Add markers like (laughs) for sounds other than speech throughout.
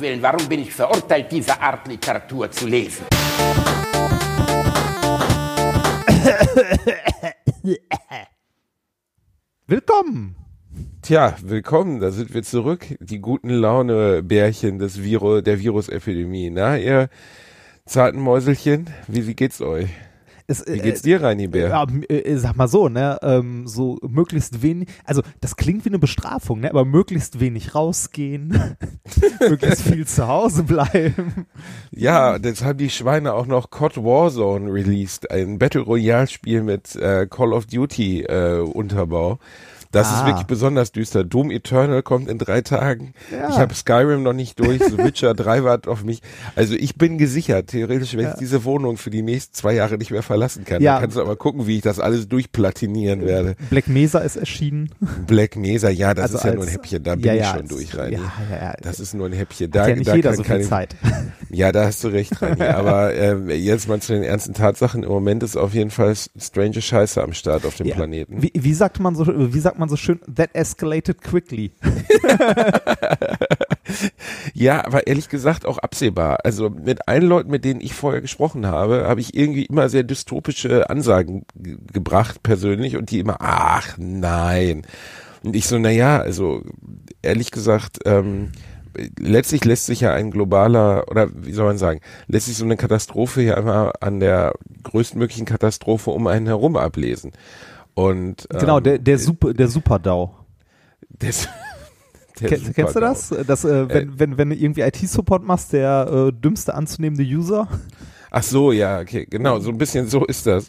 Gottes Willen, warum bin ich verurteilt, diese Art Literatur zu lesen? Willkommen. Tja, willkommen, da sind wir zurück. Die guten Laune-Bärchen des Virus, der Virusepidemie. Na, ihr zarten Mäuselchen, wie, wie geht's euch? Es, Wie geht's dir, Reini Bär? Ja, äh, sag mal so, ne, ähm, so möglichst wenig, also das klingt wie eine Bestrafung, ne, aber möglichst wenig rausgehen, (laughs) möglichst viel zu Hause bleiben. Ja, das haben die Schweine auch noch COD Warzone released, ein Battle Royale Spiel mit äh, Call of Duty äh, Unterbau. Das Ah. ist wirklich besonders düster. Doom Eternal kommt in drei Tagen. Ja. Ich habe Skyrim noch nicht durch. The Witcher 3 wartet auf mich. Also ich bin gesichert. Theoretisch, wenn ich diese Wohnung für die nächsten zwei Jahre nicht mehr verlassen kann, Ja. dann kannst du aber gucken, wie ich das alles durchplatinieren werde. Black Mesa ist erschienen. Black Mesa, ja, das Also ist ja als- nur ein Häppchen. Da bin ja, ich ja, schon durch, Reini. Ja, ja, ja. Das ist nur ein Häppchen. Hat Da, ja nicht da jeder kann so viel keine, Zeit. (laughs) Ja, da hast du recht, Reini. Aber ähm, jetzt mal zu den ernsten Tatsachen. Im Moment ist auf jeden Fall strange Scheiße am Start auf dem Ja. Planeten. Wie, wie sagt man so, wie sagt man so schön, that escalated quickly. (laughs) Ja, aber ehrlich gesagt auch absehbar. Also mit allen Leuten, mit denen ich vorher gesprochen habe, habe ich irgendwie immer sehr dystopische Ansagen ge- gebracht persönlich und die immer, ach nein. Und ich so, na ja, also ehrlich gesagt, ähm, letztlich lässt sich ja ein globaler, oder wie soll man sagen, lässt sich so eine Katastrophe ja immer an der größtmöglichen Katastrophe um einen herum ablesen. Und ähm, genau, der, der Super, der Super-DAO. des, (laughs) der Ken, kennst du das? Das, äh, wenn, wenn, wenn du irgendwie IT-Support machst, der äh, dümmste anzunehmende User. Ach so, ja, okay, genau, so ein bisschen so ist das.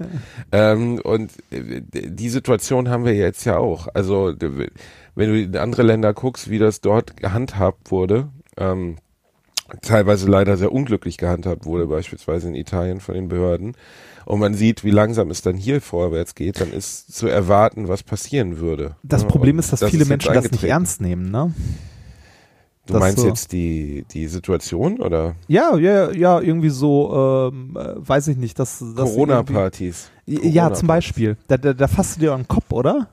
Ähm, und äh, die Situation haben wir jetzt ja auch. Also wenn du in andere Länder guckst, wie das dort gehandhabt wurde, ähm, teilweise leider sehr unglücklich gehandhabt wurde, beispielsweise in Italien von den Behörden, und man sieht, wie langsam es dann hier vorwärts geht, dann ist zu erwarten, was passieren würde. Das Problem und ist, dass das viele ist Menschen das nicht ernst nehmen, ne? Du das meinst so- jetzt die, die Situation oder Ja, ja, ja, irgendwie so, ähm, äh, weiß ich nicht, dass, dass Corona-Partys? irgendwie- Ja, zum Beispiel. Da, da, da fasst du dir an den Kopf, oder?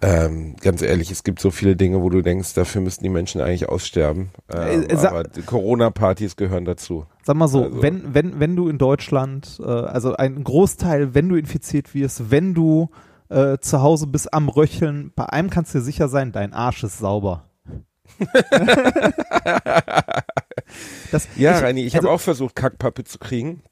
Ähm, ganz ehrlich, es gibt so viele Dinge, wo du denkst, dafür müssten die Menschen eigentlich aussterben. Ähm, Äh, aber Corona-Partys gehören dazu. Sag mal so, Also- wenn, wenn, wenn du in Deutschland, äh, also ein Großteil, wenn du infiziert wirst, wenn du äh, zu Hause bist am Röcheln, bei einem kannst du dir sicher sein, dein Arsch ist sauber. (laughs) das, Ja, ich- Reini, ich also- habe auch versucht, Kackpappe zu kriegen.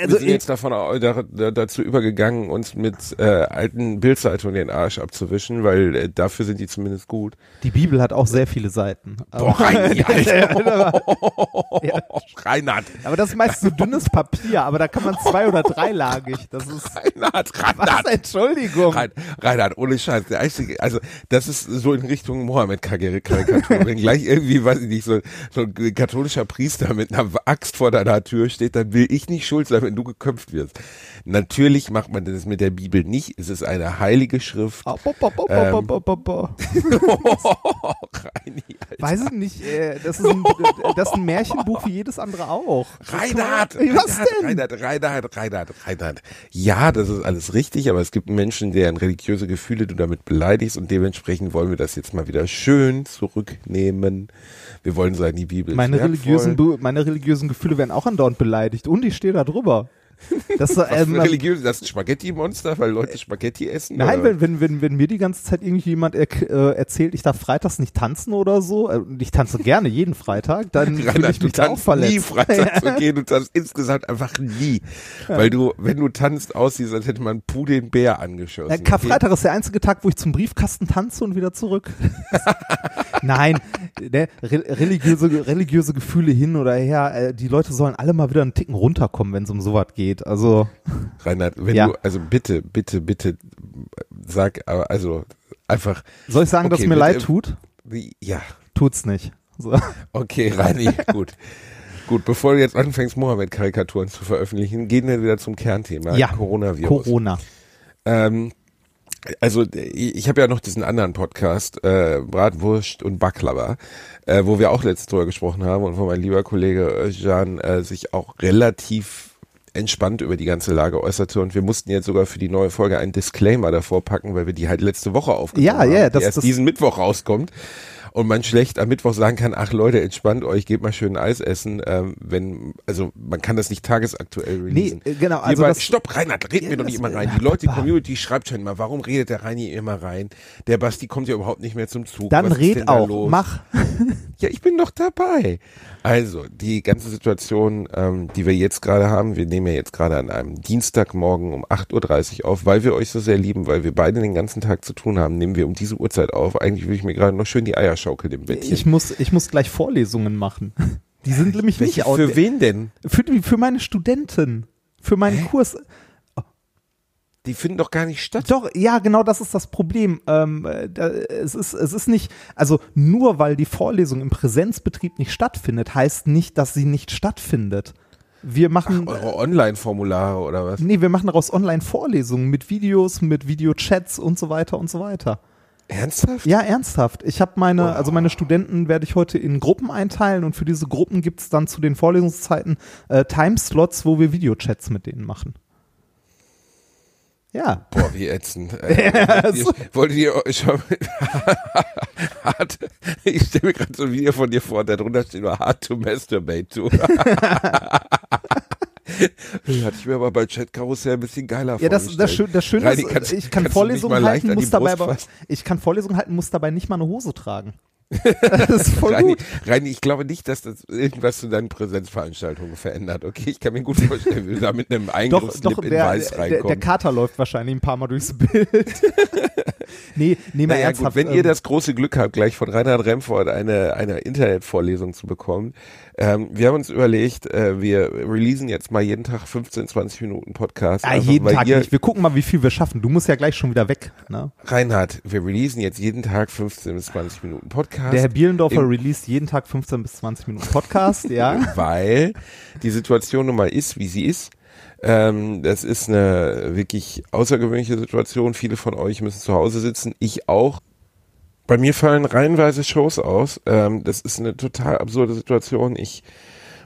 Also, wir sind jetzt davon au- da, da, dazu übergegangen, uns mit äh, alten Bildzeitungen den Arsch abzuwischen, weil äh, dafür sind die zumindest gut. die Bibel hat auch sehr viele Seiten. Boah, Reini, Alter. (laughs) (laughs) Ja. Reinhard, Aber das ist meist so dünnes Papier, aber da kann man zwei- oder dreilagig. Das ist. (laughs) Reinhard, Was? Reinhard. Entschuldigung. Rein, Reinhard, ohne Scheiß, der einzige, also das ist so in Richtung Mohammed-Karikatur. Wenn gleich irgendwie, weiß ich nicht, so, so ein katholischer Priester mit einer Axt vor deiner Tür steht, dann will ich nicht schuld sein, wenn du geköpft wirst. Natürlich macht man das mit der Bibel nicht. Es ist eine heilige Schrift. Bo, bo, bo, Ähm. (laughs) Reini. Weiß ich nicht, äh, das, ist ein, das ist ein Märchenbuch wie jedes andere auch. (laughs) Reinhard, Was denn? Reinhard, Reinhard, Reinhard, Reinhard. Ja, das ist alles richtig, aber es gibt Menschen, deren religiöse Gefühle du damit beleidigst und dementsprechend wollen wir das jetzt mal wieder schön zurücknehmen. Wir wollen sagen, die Bibel Meine ist religiösen, wertvoll. Meine religiösen Gefühle werden auch andauernd beleidigt und ich stehe da drüber. Das, Was ähm, religiös, das ist ein Spaghetti-Monster, weil Leute Spaghetti essen? Nein, oder? wenn, wenn, wenn, mir die ganze Zeit irgendjemand er, äh, erzählt, ich darf freitags nicht tanzen oder so, äh, und ich tanze gerne jeden Freitag, dann fühle ich mich da auch verletzt. nie Freitag (laughs) zu gehen, du tanzt insgesamt einfach nie. Weil du, wenn du tanzt, aussiehst, als hätte man Puh den Bär angeschossen. Äh, Karfreitag ist der einzige Tag, wo ich zum Briefkasten tanze und wieder zurück. (laughs) Nein, ne, re religiöse, religiöse Gefühle hin oder her, äh, die Leute sollen alle mal wieder einen Ticken runterkommen, wenn es um sowas geht. Also, Reinhard, wenn Ja. du, also bitte, bitte, bitte, sag, also einfach, soll ich sagen, dass Okay, mir mit, leid äh, tut? ja, Tut's nicht. So. okay, Reini, (laughs) gut. Gut, bevor du jetzt anfängst, Mohammed-Karikaturen zu veröffentlichen, gehen wir wieder zum Kernthema, Ja, Coronavirus. Corona. Ähm, also ich habe ja noch diesen anderen Podcast, äh, Bratwurst und Baklava, äh, wo wir auch letztes drüber gesprochen haben und wo mein lieber Kollege Özcan äh, sich auch relativ entspannt über die ganze Lage äußerte und wir mussten jetzt sogar für die neue Folge einen Disclaimer davor packen, weil wir die halt letzte Woche aufgenommen Ja, haben, ja, die das- erst das- diesen Mittwoch rauskommt. Und man schlecht am Mittwoch sagen kann, ach Leute, entspannt euch, geht mal schön Eis essen, ähm, wenn, also man kann das nicht tagesaktuell releasen. Nee, äh, genau, Wir also das- Stopp, Reinhard, red Ja, mir doch nicht immer rein. Die Leute, die. Community schreibt schon immer, warum redet der Reini immer rein? Der Basti kommt ja überhaupt nicht mehr zum Zug. Dann Was red auch, los? mach. (laughs) Ja, ich bin doch dabei. Also, die ganze Situation, ähm, die wir jetzt gerade haben, wir nehmen ja jetzt gerade an einem Dienstagmorgen um 8.30 Uhr auf, weil wir euch so sehr lieben, weil wir beide den ganzen Tag zu tun haben, nehmen wir um diese Uhrzeit auf. Eigentlich will ich mir gerade noch schön die Eier schaukeln im Bettchen. Ich muss, ich muss gleich Vorlesungen machen. (laughs) Die sind nämlich Welche, nicht aus. für wen denn? Für, für meine Studenten. Für meinen Kurs. Die finden doch gar nicht statt. Doch, ja, genau das ist das Problem. Ähm, äh, da, es, ist, es ist nicht, also nur weil die Vorlesung im Präsenzbetrieb nicht stattfindet, heißt nicht, dass sie nicht stattfindet. Wir machen, Eure Online-Formulare oder was? nee, wir machen daraus Online-Vorlesungen mit Videos, mit Videochats und so weiter und so weiter. Ernsthaft? Ja, ernsthaft. Ich habe meine, also meine Studenten werde ich heute in Gruppen einteilen und für diese Gruppen gibt es dann zu den Vorlesungszeiten äh, Timeslots, wo wir Videochats mit denen machen. Ja. Boah, wie ätzend. (laughs) Äh, ihr, wolltet ihr euch schon (laughs) hart, ich stelle mir gerade so ein Video von dir vor, da drunter steht nur hard to masturbate to. (laughs) (laughs) Hatte ich mir aber bei Chat-Karussell ein bisschen geiler Ja, das, das, vorgestellt. Schön, das Schöne Reini, ist, kannst- ich kann Vorlesungen halten, muss dabei aber, ich kann Vorlesungen halten, muss dabei nicht mal eine Hose tragen. (laughs) Das ist voll Reini, gut. Reini, ich glaube nicht, dass das irgendwas zu deinen Präsenzveranstaltungen verändert. Okay, ich kann mir gut vorstellen, wie du da mit einem Eingriffslip doch in der, Weiß der, der reinkommst. Kater läuft wahrscheinlich ein paar Mal durchs Bild. (laughs) nee, nee, mal Naja, ernsthaft. gut, wenn ähm, ihr das große Glück habt, gleich von Reinhard Remford eine, eine Internetvorlesung zu bekommen. Ähm, wir haben uns überlegt, äh, wir releasen jetzt mal jeden Tag 15, 20 Minuten Podcast. einfach, jeden Tag ihr, nicht. Wir gucken mal, wie viel wir schaffen. Du musst ja gleich schon wieder weg. Ne? Reinhard, wir releasen jetzt jeden Tag 15 bis 20 Minuten Podcast. Der Herr Bielendorfer Im- released jeden Tag 15 bis 20 Minuten Podcast, ja. (laughs) weil die Situation nun mal ist, wie sie ist. Ähm, das ist eine wirklich außergewöhnliche Situation. Viele von euch müssen zu Hause sitzen, ich auch. Bei mir fallen reihenweise Shows aus. Ähm, das ist eine total absurde Situation. Ich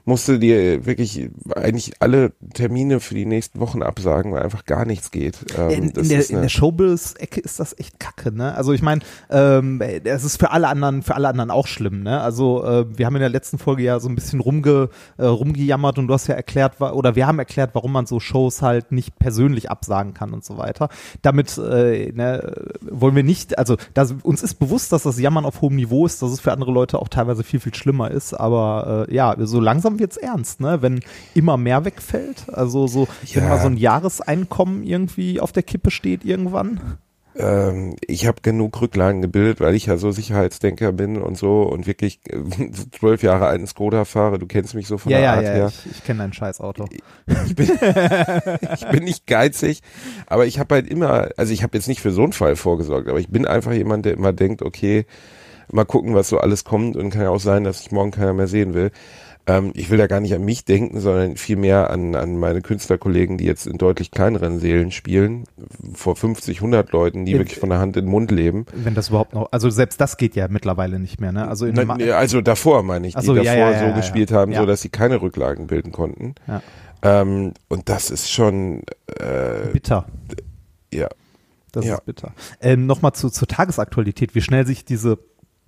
musste dir wirklich eigentlich alle Termine für die nächsten Wochen absagen, weil einfach gar nichts geht. Ähm, In, in, der, in der Showbiz-Ecke ist das echt kacke, ne? Also ich meine, ähm, es ist für alle anderen, für alle anderen auch schlimm, ne? Also äh, wir haben in der letzten Folge ja so ein bisschen rumge, äh, rumgejammert und du hast ja erklärt, oder wir haben erklärt, warum man so Shows halt nicht persönlich absagen kann und so weiter. Damit äh, ne, wollen wir nicht, also das, uns ist bewusst, dass das Jammern auf hohem Niveau ist, dass es für andere Leute auch teilweise viel, viel schlimmer ist, aber äh, ja, so langsam wird's ernst, ne? Wenn immer mehr wegfällt, also so, wenn Ja. mal so ein Jahreseinkommen irgendwie auf der Kippe steht irgendwann. ähm, ich habe genug Rücklagen gebildet, weil ich ja so Sicherheitsdenker bin und so und wirklich äh, zwölf Jahre alten Skoda fahre. Du kennst mich so von ja, der ja, Art ja, her. ich, ich kenne dein Scheißauto. Ich bin, (laughs) ich bin nicht geizig, aber ich habe halt immer, also ich habe jetzt nicht für so einen Fall vorgesorgt, aber ich bin einfach jemand, der immer denkt, okay, mal gucken, was so alles kommt und kann ja auch sein, dass ich morgen keiner mehr sehen will. Ähm, ich will da gar nicht an mich denken, sondern vielmehr an, an meine Künstlerkollegen, die jetzt in deutlich kleineren Seelen spielen, vor 50, 100 Leuten, die Äh, wirklich von der Hand in den Mund leben. Wenn das überhaupt noch, also selbst das geht ja mittlerweile nicht mehr, ne? Also in Na, also davor meine ich, die so, davor ja, ja, ja, so gespielt haben, so dass sie keine Rücklagen bilden konnten. Ähm, und das ist schon, äh, bitter. ja, Das ist bitter. Ähm, Nochmal zu, zur Tagesaktualität, wie schnell sich diese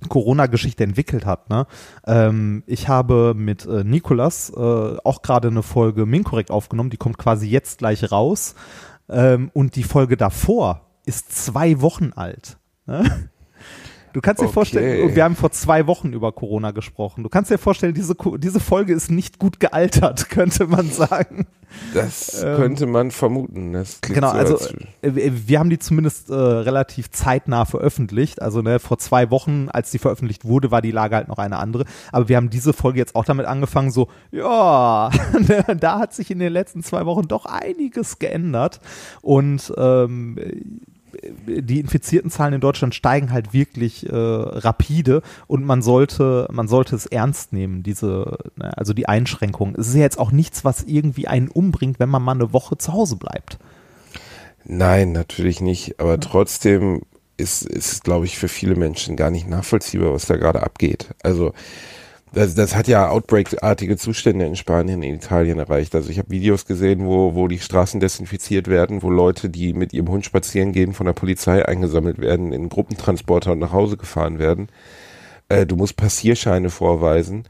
Corona-Geschichte entwickelt hat. Ne? Ähm, ich habe mit äh, Nikolas äh, auch gerade eine Folge Minkorrekt aufgenommen, die kommt quasi jetzt gleich raus. Ähm, und die Folge davor ist zwei Wochen alt. Ne? Du kannst dir Okay. vorstellen, wir haben vor zwei Wochen über Corona gesprochen. Du kannst dir vorstellen, diese, diese Folge ist nicht gut gealtert, (laughs) könnte man sagen. Das Ähm, könnte man vermuten. Das Genau, so, also als, äh, wir haben die zumindest äh, relativ zeitnah veröffentlicht. Also ne, vor zwei Wochen, als die veröffentlicht wurde, war die Lage halt noch eine andere. Aber wir haben diese Folge jetzt auch damit angefangen, so, ja, (laughs) ne, da hat sich in den letzten zwei Wochen doch einiges geändert. Und ähm, die infizierten Zahlen in Deutschland steigen halt wirklich äh, rapide und man sollte, man sollte es ernst nehmen, diese, ne, also die Einschränkungen. Es ist ja jetzt auch nichts, was irgendwie einen umbringt, wenn man mal eine Woche zu Hause bleibt. nein, natürlich nicht. Aber trotzdem ist es, glaube ich, für viele Menschen gar nicht nachvollziehbar, was da gerade abgeht. Also das, das hat ja Outbreak-artige Zustände in Spanien, in Italien erreicht. Also ich habe Videos gesehen, wo, wo die Straßen desinfiziert werden, wo Leute, die mit ihrem Hund spazieren gehen, von der Polizei eingesammelt werden, in Gruppentransporter und nach Hause gefahren werden. Äh, du musst Passierscheine vorweisen.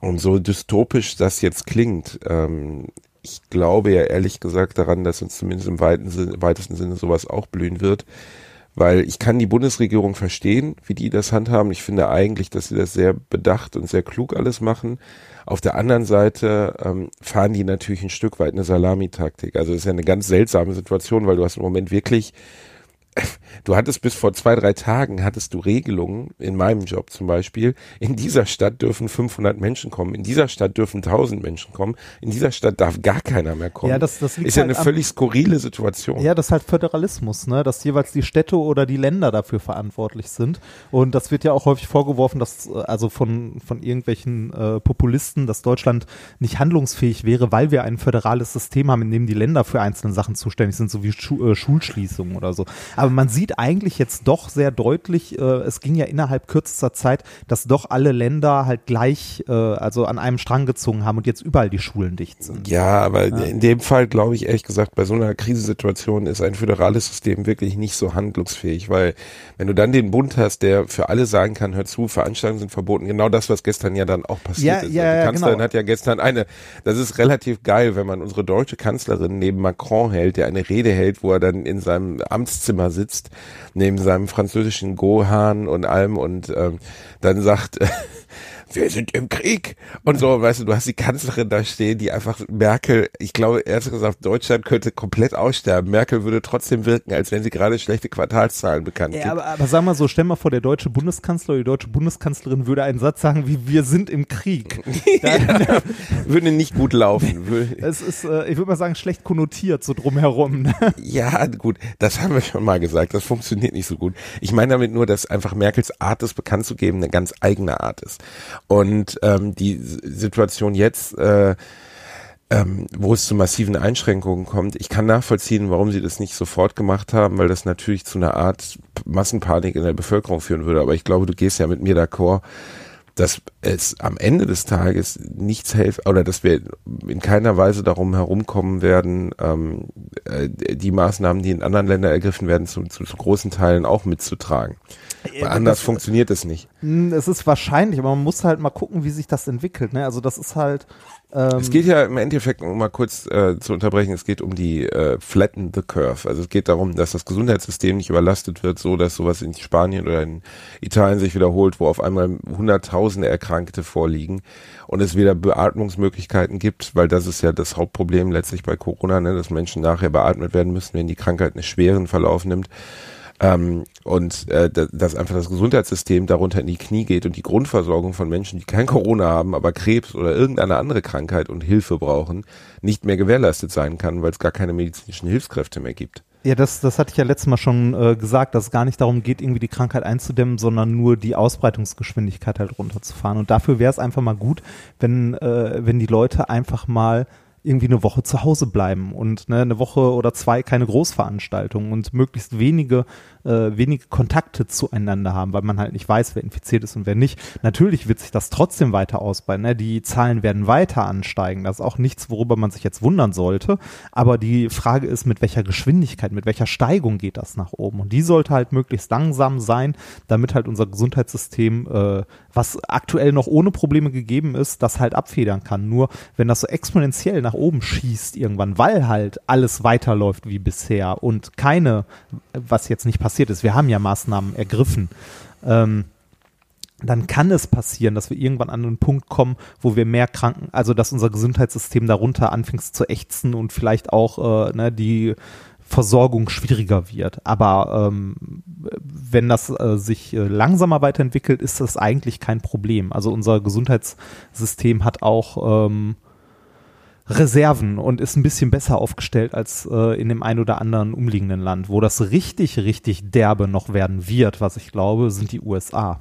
Und so dystopisch das jetzt klingt, ähm, ich glaube ja ehrlich gesagt daran, dass uns zumindest im weitesten Sinne sowas auch blühen wird. Weil ich kann die Bundesregierung verstehen, wie die das handhaben. Ich finde eigentlich, dass sie das sehr bedacht und sehr klug alles machen. Auf der anderen Seite ähm, fahren die natürlich ein Stück weit eine Salamitaktik. Also es ist ja eine ganz seltsame Situation, weil du hast im Moment wirklich du hattest bis vor zwei, drei Tagen hattest du Regelungen in meinem Job zum Beispiel. In dieser Stadt dürfen 500 Menschen kommen. In dieser Stadt dürfen 1000 Menschen kommen. In dieser Stadt darf gar keiner mehr kommen. Ja, das, das ist ja halt eine völlig skurrile Situation. Ja, das ist halt Föderalismus, ne? dass jeweils die Städte oder die Länder dafür verantwortlich sind. Und das wird ja auch häufig vorgeworfen, dass äh, also von, von irgendwelchen äh, Populisten, dass Deutschland nicht handlungsfähig wäre, weil wir ein föderales System haben, in dem die Länder für einzelne Sachen zuständig sind, so wie Schu äh, Schulschließungen oder so. Aber man sieht eigentlich jetzt doch sehr deutlich, äh, es ging ja innerhalb kürzester Zeit, dass doch alle Länder halt gleich, äh, also an einem Strang gezogen haben und jetzt überall die Schulen dicht sind. Ja, aber in dem Fall glaube ich ehrlich gesagt, bei so einer Krisensituation ist ein föderales System wirklich nicht so handlungsfähig, weil wenn du dann den Bund hast, der für alle sagen kann, hör zu, Veranstaltungen sind verboten, genau das, was gestern ja dann auch passiert Ja, ist. ja, Also die ja, Kanzlerin genau. hat ja gestern eine, das ist relativ geil, wenn man unsere deutsche Kanzlerin neben Macron hält, der eine Rede hält, wo er dann in seinem Amtszimmer sitzt, neben seinem französischen Gohan und allem und ähm, dann sagt, (laughs) wir sind im Krieg und so, weißt du, du hast die Kanzlerin da stehen, die einfach Merkel, ich glaube, ehrlich gesagt, Deutschland könnte komplett aussterben. Merkel würde trotzdem wirken, als wenn sie gerade schlechte Quartalszahlen bekannt Ja, gibt. aber, aber sag mal so, stell mal vor, der deutsche Bundeskanzler oder die deutsche Bundeskanzlerin würde einen Satz sagen wie wir sind im Krieg. (laughs) Dann, Würde nicht gut laufen. (laughs) Es ist, äh, ich würde mal sagen, schlecht konnotiert so drumherum. Ne? Ja, gut, das haben wir schon mal gesagt. Das funktioniert nicht so gut. Ich meine damit nur, dass einfach Merkels Art, es bekannt zu geben, eine ganz eigene Art ist. Und ähm, die Situation jetzt, äh, ähm, wo es zu massiven Einschränkungen kommt, ich kann nachvollziehen, warum sie das nicht sofort gemacht haben, weil das natürlich zu einer Art Massenpanik in der Bevölkerung führen würde. Aber ich glaube, du gehst ja mit mir d'accord, dass es am Ende des Tages nichts hilft oder dass wir in keiner Weise darum herumkommen werden, ähm, äh, die Maßnahmen, die in anderen Ländern ergriffen werden, zu, zu, zu großen Teilen auch mitzutragen. Weil anders das- funktioniert es nicht. Hm, Es ist wahrscheinlich, aber man muss halt mal gucken, wie sich das entwickelt. Ne? Also das ist halt. Ähm, Es geht ja im Endeffekt, um mal kurz äh, zu unterbrechen, es geht um die äh, Flatten the Curve. Also es geht darum, dass das Gesundheitssystem nicht überlastet wird, so dass sowas in Spanien oder in Italien sich wiederholt, wo auf einmal hunderttausende Erkrankte vorliegen und es wieder Beatmungsmöglichkeiten gibt, weil das ist ja das Hauptproblem letztlich bei Corona, ne, dass Menschen nachher beatmet werden müssen, wenn die Krankheit einen schweren Verlauf nimmt. Ähm, und äh, da- dass einfach das Gesundheitssystem darunter in die Knie geht und die Grundversorgung von Menschen, die kein Corona haben, aber Krebs oder irgendeine andere Krankheit und Hilfe brauchen, nicht mehr gewährleistet sein kann, weil es gar keine medizinischen Hilfskräfte mehr gibt. Ja, das, das hatte ich ja letztes Mal schon äh, gesagt, dass es gar nicht darum geht, irgendwie die Krankheit einzudämmen, sondern nur die Ausbreitungsgeschwindigkeit halt runterzufahren. Und dafür wäre es einfach mal gut, wenn, äh, wenn die Leute einfach mal irgendwie eine Woche zu Hause bleiben und ne, eine Woche oder zwei keine Großveranstaltungen und möglichst wenige, äh, wenige Kontakte zueinander haben, weil man halt nicht weiß, wer infiziert ist und wer nicht. Natürlich wird sich das trotzdem weiter ausbreiten. Ne? Die Zahlen werden weiter ansteigen. Das ist auch nichts, worüber man sich jetzt wundern sollte. Aber die Frage ist, mit welcher Geschwindigkeit, mit welcher Steigung geht das nach oben? Und die sollte halt möglichst langsam sein, damit halt unser Gesundheitssystem, äh, was aktuell noch ohne Probleme gegeben ist, das halt abfedern kann. Nur wenn das so exponentiell nach oben schießt irgendwann, weil halt alles weiterläuft wie bisher und keine, was jetzt nicht passiert ist, wir haben ja Maßnahmen ergriffen, ähm, dann kann es passieren, dass wir irgendwann an einen Punkt kommen, wo wir mehr Kranken, also dass unser Gesundheitssystem darunter anfängt zu ächzen und vielleicht auch äh, ne, die Versorgung schwieriger wird. Aber ähm, wenn das äh, sich äh, langsamer weiterentwickelt, ist das eigentlich kein Problem. Also unser Gesundheitssystem hat auch ähm, Reserven und ist ein bisschen besser aufgestellt als äh, in dem ein oder anderen umliegenden Land. Wo das richtig, richtig derbe noch werden wird, was ich glaube, sind die USA.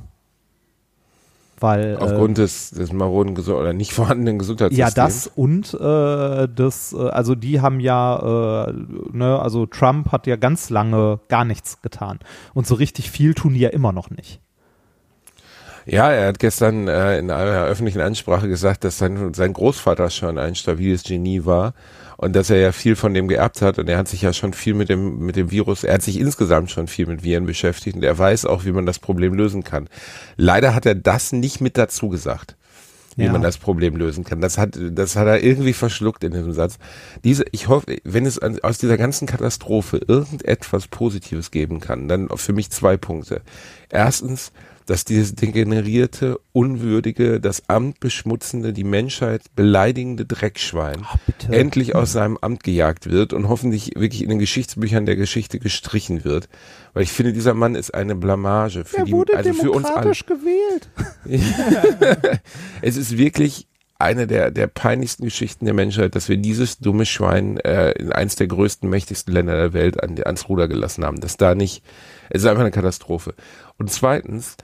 Weil, Aufgrund des, des maroden Gesund oder nicht (laughs) vorhandenen äh, Gesundheitssystems. ja, das und äh, das, äh, also die haben ja, äh, ne, also Trump hat ja ganz lange gar nichts getan. Und so richtig viel tun die ja immer noch nicht. Ja, er hat gestern äh, in einer öffentlichen Ansprache gesagt, dass sein, sein Großvater schon ein stabiles Genie war und dass er ja viel von dem geerbt hat und er hat sich ja schon viel mit dem mit dem Virus, er hat sich insgesamt schon viel mit Viren beschäftigt und er weiß auch, wie man das Problem lösen kann. Leider hat er das nicht mit dazu gesagt wie Ja. man das Problem lösen kann. Das hat, das hat er irgendwie verschluckt in diesem Satz. Diese, ich hoffe, wenn es an, aus dieser ganzen Katastrophe irgendetwas Positives geben kann, dann für mich zwei Punkte. Erstens, dass dieses degenerierte, unwürdige, das Amt beschmutzende, die Menschheit beleidigende Dreckschwein Ach, bitte. endlich aus seinem Amt gejagt wird und hoffentlich wirklich in den Geschichtsbüchern der Geschichte gestrichen wird. Weil ich finde, dieser Mann ist eine Blamage für Er die, wurde also für uns alle. demokratisch gewählt. (laughs) Es ist wirklich eine der, der peinlichsten Geschichten der Menschheit, dass wir dieses dumme Schwein äh, in eins der größten, mächtigsten Länder der Welt an, ans Ruder gelassen haben. Dass da nicht, es ist einfach eine Katastrophe. Und zweitens,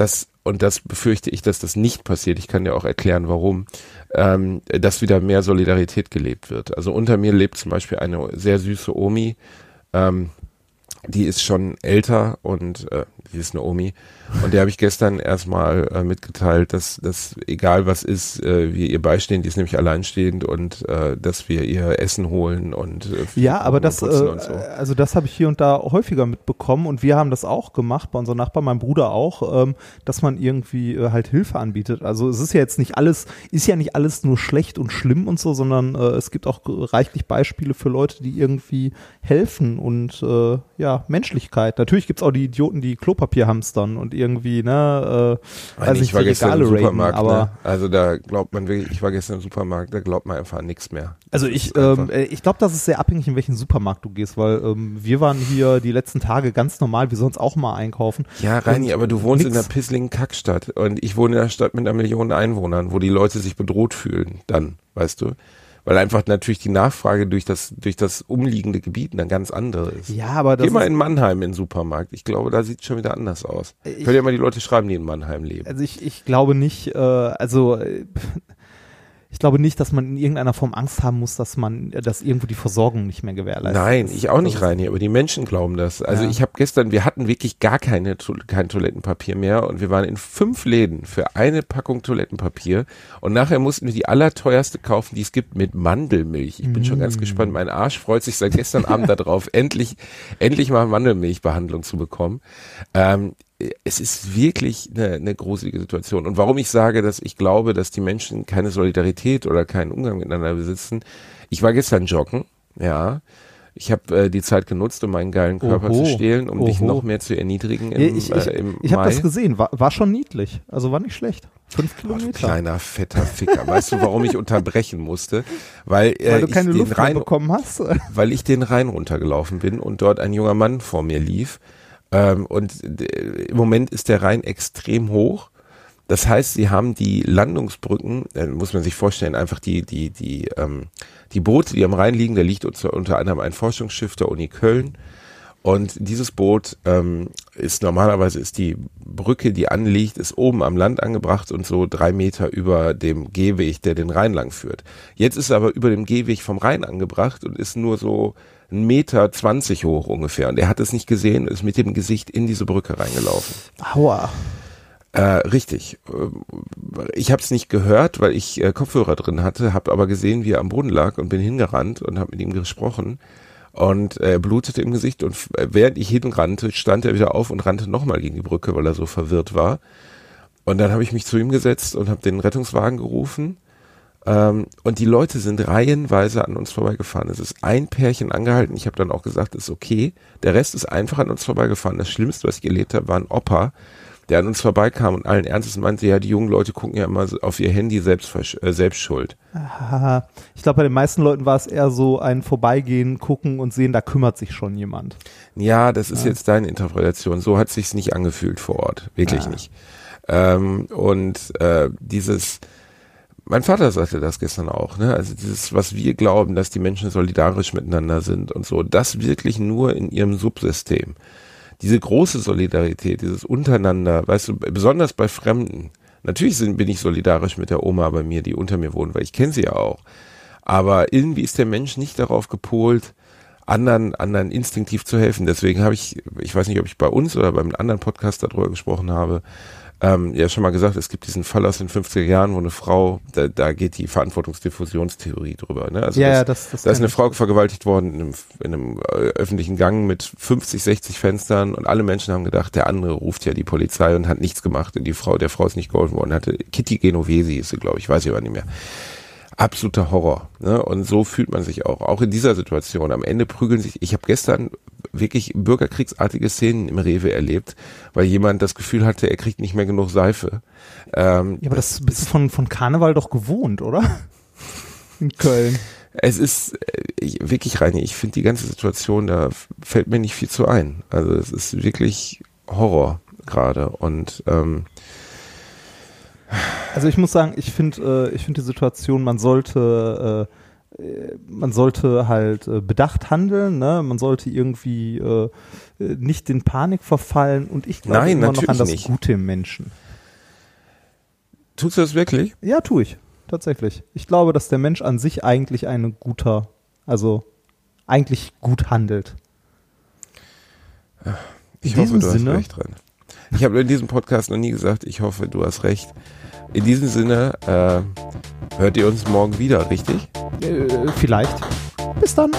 dass, und das befürchte ich, dass das nicht passiert, ich kann dir auch erklären, warum, ähm, dass wieder mehr Solidarität gelebt wird. Also unter mir lebt zum Beispiel eine sehr süße Omi, ähm, die ist schon älter und äh, die ist eine Omi. Und der habe ich gestern erstmal äh, mitgeteilt, dass, dass egal was ist, äh, wir ihr beistehen, die ist nämlich alleinstehend und äh, dass wir ihr Essen holen und äh, Ja, aber und das, äh, so. also das habe ich hier und da häufiger mitbekommen und wir haben das auch gemacht, bei unserem Nachbarn, meinem Bruder auch, ähm, dass man irgendwie äh, halt Hilfe anbietet. Also es ist ja jetzt nicht alles, ist ja nicht alles nur schlecht und schlimm und so, sondern äh, es gibt auch reichlich Beispiele für Leute, die irgendwie helfen und ja, Menschlichkeit. Natürlich gibt's auch die Idioten, die Klopapier hamstern und irgendwie, ne, äh, weiß ich war gestern im Regale raiden, Supermarkt, aber ne? also da glaubt man wirklich, ich war gestern im Supermarkt, da glaubt man einfach an nichts mehr. Also ich, ähm, äh, ich glaube, das ist sehr abhängig, in welchen Supermarkt du gehst, weil ähm, wir waren hier die letzten Tage ganz normal, wie sonst auch mal einkaufen. Ja, Reini, aber du wohnst in nix. einer pisseligen Kackstadt und ich wohne in einer Stadt mit einer Million Einwohnern, wo die Leute sich bedroht fühlen, dann, weißt du? Weil einfach natürlich die Nachfrage durch das, durch das umliegende Gebiet eine ganz andere ist. Ja, aber das Geh mal in Mannheim in den Supermarkt. Ich glaube, da sieht es schon wieder anders aus. Ich- Könnt ihr mal die Leute schreiben, die in Mannheim leben. also ich, ich glaube nicht, äh, also äh, ich glaube nicht, dass man in irgendeiner Form Angst haben muss, dass man, dass irgendwo die Versorgung nicht mehr gewährleistet Nein, ist. ich auch nicht ist- rein aber die Menschen glauben das. Also Ja. ich habe gestern, wir hatten wirklich gar keine, kein Toilettenpapier mehr und wir waren in fünf Läden für eine Packung Toilettenpapier und nachher mussten wir die allerteuerste kaufen, die es gibt, mit Mandelmilch. Ich bin schon ganz Mm. gespannt. Mein Arsch freut sich seit gestern Abend (laughs) darauf, endlich, endlich mal Mandelmilchbehandlung zu bekommen. Ähm, es ist wirklich eine, eine gruselige Situation. Und warum ich sage, dass ich glaube, dass die Menschen keine Solidarität oder keinen Umgang miteinander besitzen. Ich war gestern joggen, ja. Ich habe äh, die Zeit genutzt, um meinen geilen Körper Oho. zu stehlen, um dich Oho. noch mehr zu erniedrigen im, ich ich, äh, im ich habe das gesehen, war, war schon niedlich, also war nicht schlecht. Fünf Oh, Kilometer. kleiner fetter Ficker. Weißt du, warum ich unterbrechen musste? Weil, äh, weil du ich keine den Luft mehr Rhein, bekommen hast. (laughs) weil ich den Rhein runtergelaufen bin und dort ein junger Mann vor mir lief. Ähm, und äh, im Moment ist der Rhein extrem hoch. Das heißt, sie haben die Landungsbrücken, äh, muss man sich vorstellen, einfach die, die, die, ähm, die Boote, die am Rhein liegen, da liegt unter, unter anderem ein Forschungsschiff der Uni Köln. Und dieses Boot ähm, ist normalerweise ist die Brücke, die anliegt, ist oben am Land angebracht und so drei Meter über dem Gehweg, der den Rhein lang führt. Jetzt ist es aber über dem Gehweg vom Rhein angebracht und ist nur so ein Meter zwanzig hoch ungefähr. Und er hat es nicht gesehen, ist mit dem Gesicht in diese Brücke reingelaufen. Aua. Äh, richtig. Ähm, Ich habe es nicht gehört, weil ich äh, Kopfhörer drin hatte, habe aber gesehen, wie er am Boden lag und bin hingerannt und habe mit ihm gesprochen. Und er blutete im Gesicht und während ich hinrannte, stand er wieder auf und rannte nochmal gegen die Brücke, weil er so verwirrt war. Und dann habe ich mich zu ihm gesetzt und habe den Rettungswagen gerufen. Ähm, und die Leute sind reihenweise an uns vorbeigefahren. Es ist ein Pärchen angehalten. Ich habe dann auch gesagt, ist okay. Der Rest ist einfach an uns vorbeigefahren. Das Schlimmste, was ich erlebt habe, war ein Opa, der an uns vorbeikam und allen Ernstes meinte, ja, die jungen Leute gucken ja immer auf ihr Handy selbst, äh, selbst schuld. Ich glaube, bei den meisten Leuten war es eher so ein Vorbeigehen, gucken und sehen, da kümmert sich schon jemand. Ja, das ist jetzt deine Interpretation. So hat sich's nicht angefühlt vor Ort. Wirklich Ja. nicht. Ähm, und äh, dieses, mein Vater sagte das gestern auch, ne? Also dieses, was wir glauben, dass die Menschen solidarisch miteinander sind und so, das wirklich nur in ihrem Subsystem. Diese große Solidarität, dieses Untereinander, weißt du, besonders bei Fremden. Natürlich sind, bin ich solidarisch mit der Oma bei mir, die unter mir wohnt, weil ich kenne sie ja auch. Aber irgendwie ist der Mensch nicht darauf gepolt, anderen, anderen instinktiv zu helfen. Deswegen habe ich, ich weiß nicht, ob ich bei uns oder beim anderen Podcast darüber gesprochen habe, ähm, ja schon mal gesagt, es gibt diesen Fall aus den 50er Jahren, wo eine Frau, da, da geht die Verantwortungsdiffusionstheorie drüber. Ne? Also Ja, das, ja, das- das da ist eine. Frau vergewaltigt worden in einem, in einem äh, öffentlichen Gang mit 50, 60 Fenstern und alle Menschen haben gedacht, der andere ruft ja die Polizei und hat nichts gemacht. Und die Frau, der Frau ist nicht geholfen worden. Hatte Kitty Genovesi ist sie, glaube ich, weiß ich aber nicht mehr absoluter Horror. Ne? Und so fühlt man sich auch. Auch in dieser Situation. Am Ende prügeln sich. Ich habe gestern wirklich bürgerkriegsartige Szenen im Rewe erlebt, weil jemand das Gefühl hatte, er kriegt nicht mehr genug Seife. Ähm, Ja, aber das bist du von, von Karneval doch gewohnt, oder? In Köln. es ist äh, ich, wirklich rein. Ich finde die ganze Situation, da fällt mir nicht viel zu ein. Also es ist wirklich Horror gerade. Und ähm, Also ich muss sagen, ich finde, äh, ich finde die Situation, man sollte, äh, man sollte halt äh, bedacht handeln, ne? Man sollte irgendwie äh, äh, nicht in Panik verfallen und ich glaube Nein, immer noch an das nicht. Gute im Menschen. tust du das wirklich? Ja, tue ich tatsächlich. Ich glaube, dass der Mensch an sich eigentlich ein guter, also eigentlich gut handelt. Ich In hoffe, du Sinne- hast recht dran. Ich habe in diesem Podcast noch nie gesagt, ich hoffe, du hast recht. In diesem Sinne, äh, hört ihr uns morgen wieder, richtig? Äh, vielleicht. Bis dann.